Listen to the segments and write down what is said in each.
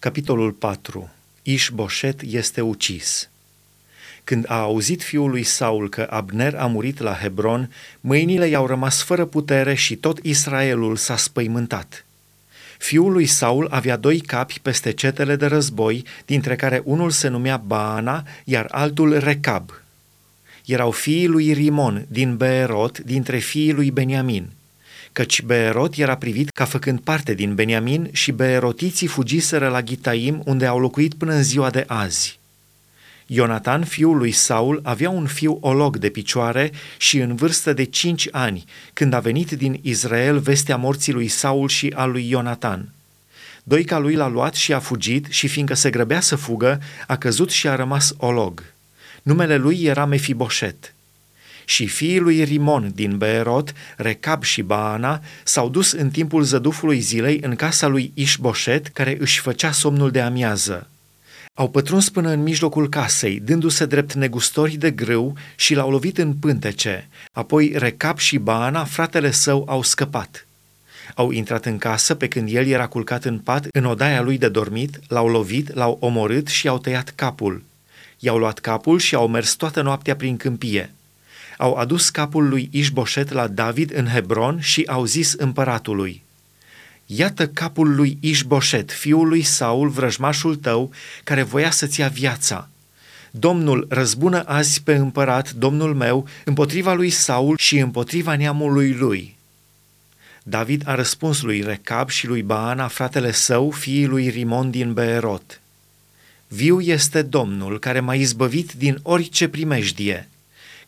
Capitolul 4. Ișboșet este ucis. Când a auzit fiul lui Saul că Abner a murit la Hebron, mâinile i-au rămas fără putere și tot Israelul s-a spăimântat. Fiul lui Saul avea doi capi peste cetele de război, dintre care unul se numea Baana, iar altul Recab. Erau fiii lui Rimon din Beerot, dintre fiii lui Beniamin – căci Beerot era privit ca făcând parte din Beniamin și Beerotiții fugiseră la Gitaim, unde au locuit până în ziua de azi. Ionatan, fiul lui Saul, avea un fiu olog de picioare și în vârstă de cinci ani, când a venit din Israel vestea morții lui Saul și a lui Ionatan. Doica lui l-a luat și a fugit și fiindcă se grăbea să fugă, a căzut și a rămas olog. Numele lui era Mefiboset și fiii lui Rimon din Beerot, Recab și Baana, s-au dus în timpul zădufului zilei în casa lui Ișboșet, care își făcea somnul de amiază. Au pătruns până în mijlocul casei, dându-se drept negustori de grâu și l-au lovit în pântece. Apoi Recab și Baana, fratele său, au scăpat. Au intrat în casă pe când el era culcat în pat, în odaia lui de dormit, l-au lovit, l-au omorât și i-au tăiat capul. I-au luat capul și au mers toată noaptea prin câmpie au adus capul lui Ișboșet la David în Hebron și au zis împăratului, Iată capul lui Ișboșet, fiul lui Saul, vrăjmașul tău, care voia să-ți ia viața. Domnul răzbună azi pe împărat, domnul meu, împotriva lui Saul și împotriva neamului lui. David a răspuns lui Recab și lui Baana, fratele său, fiii lui Rimon din Beerot. Viu este Domnul care m-a izbăvit din orice primejdie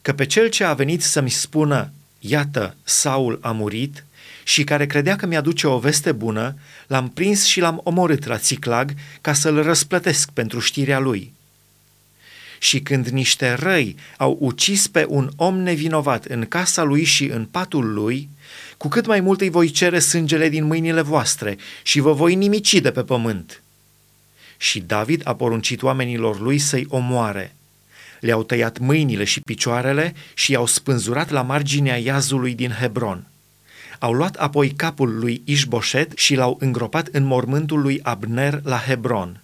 că pe cel ce a venit să-mi spună, iată, Saul a murit, și care credea că mi-aduce o veste bună, l-am prins și l-am omorât la Țiclag ca să-l răsplătesc pentru știrea lui. Și când niște răi au ucis pe un om nevinovat în casa lui și în patul lui, cu cât mai mult îi voi cere sângele din mâinile voastre și vă voi nimici de pe pământ. Și David a poruncit oamenilor lui să-i omoare – le-au tăiat mâinile și picioarele și i-au spânzurat la marginea iazului din Hebron. Au luat apoi capul lui Ișboșet și l-au îngropat în mormântul lui Abner la Hebron –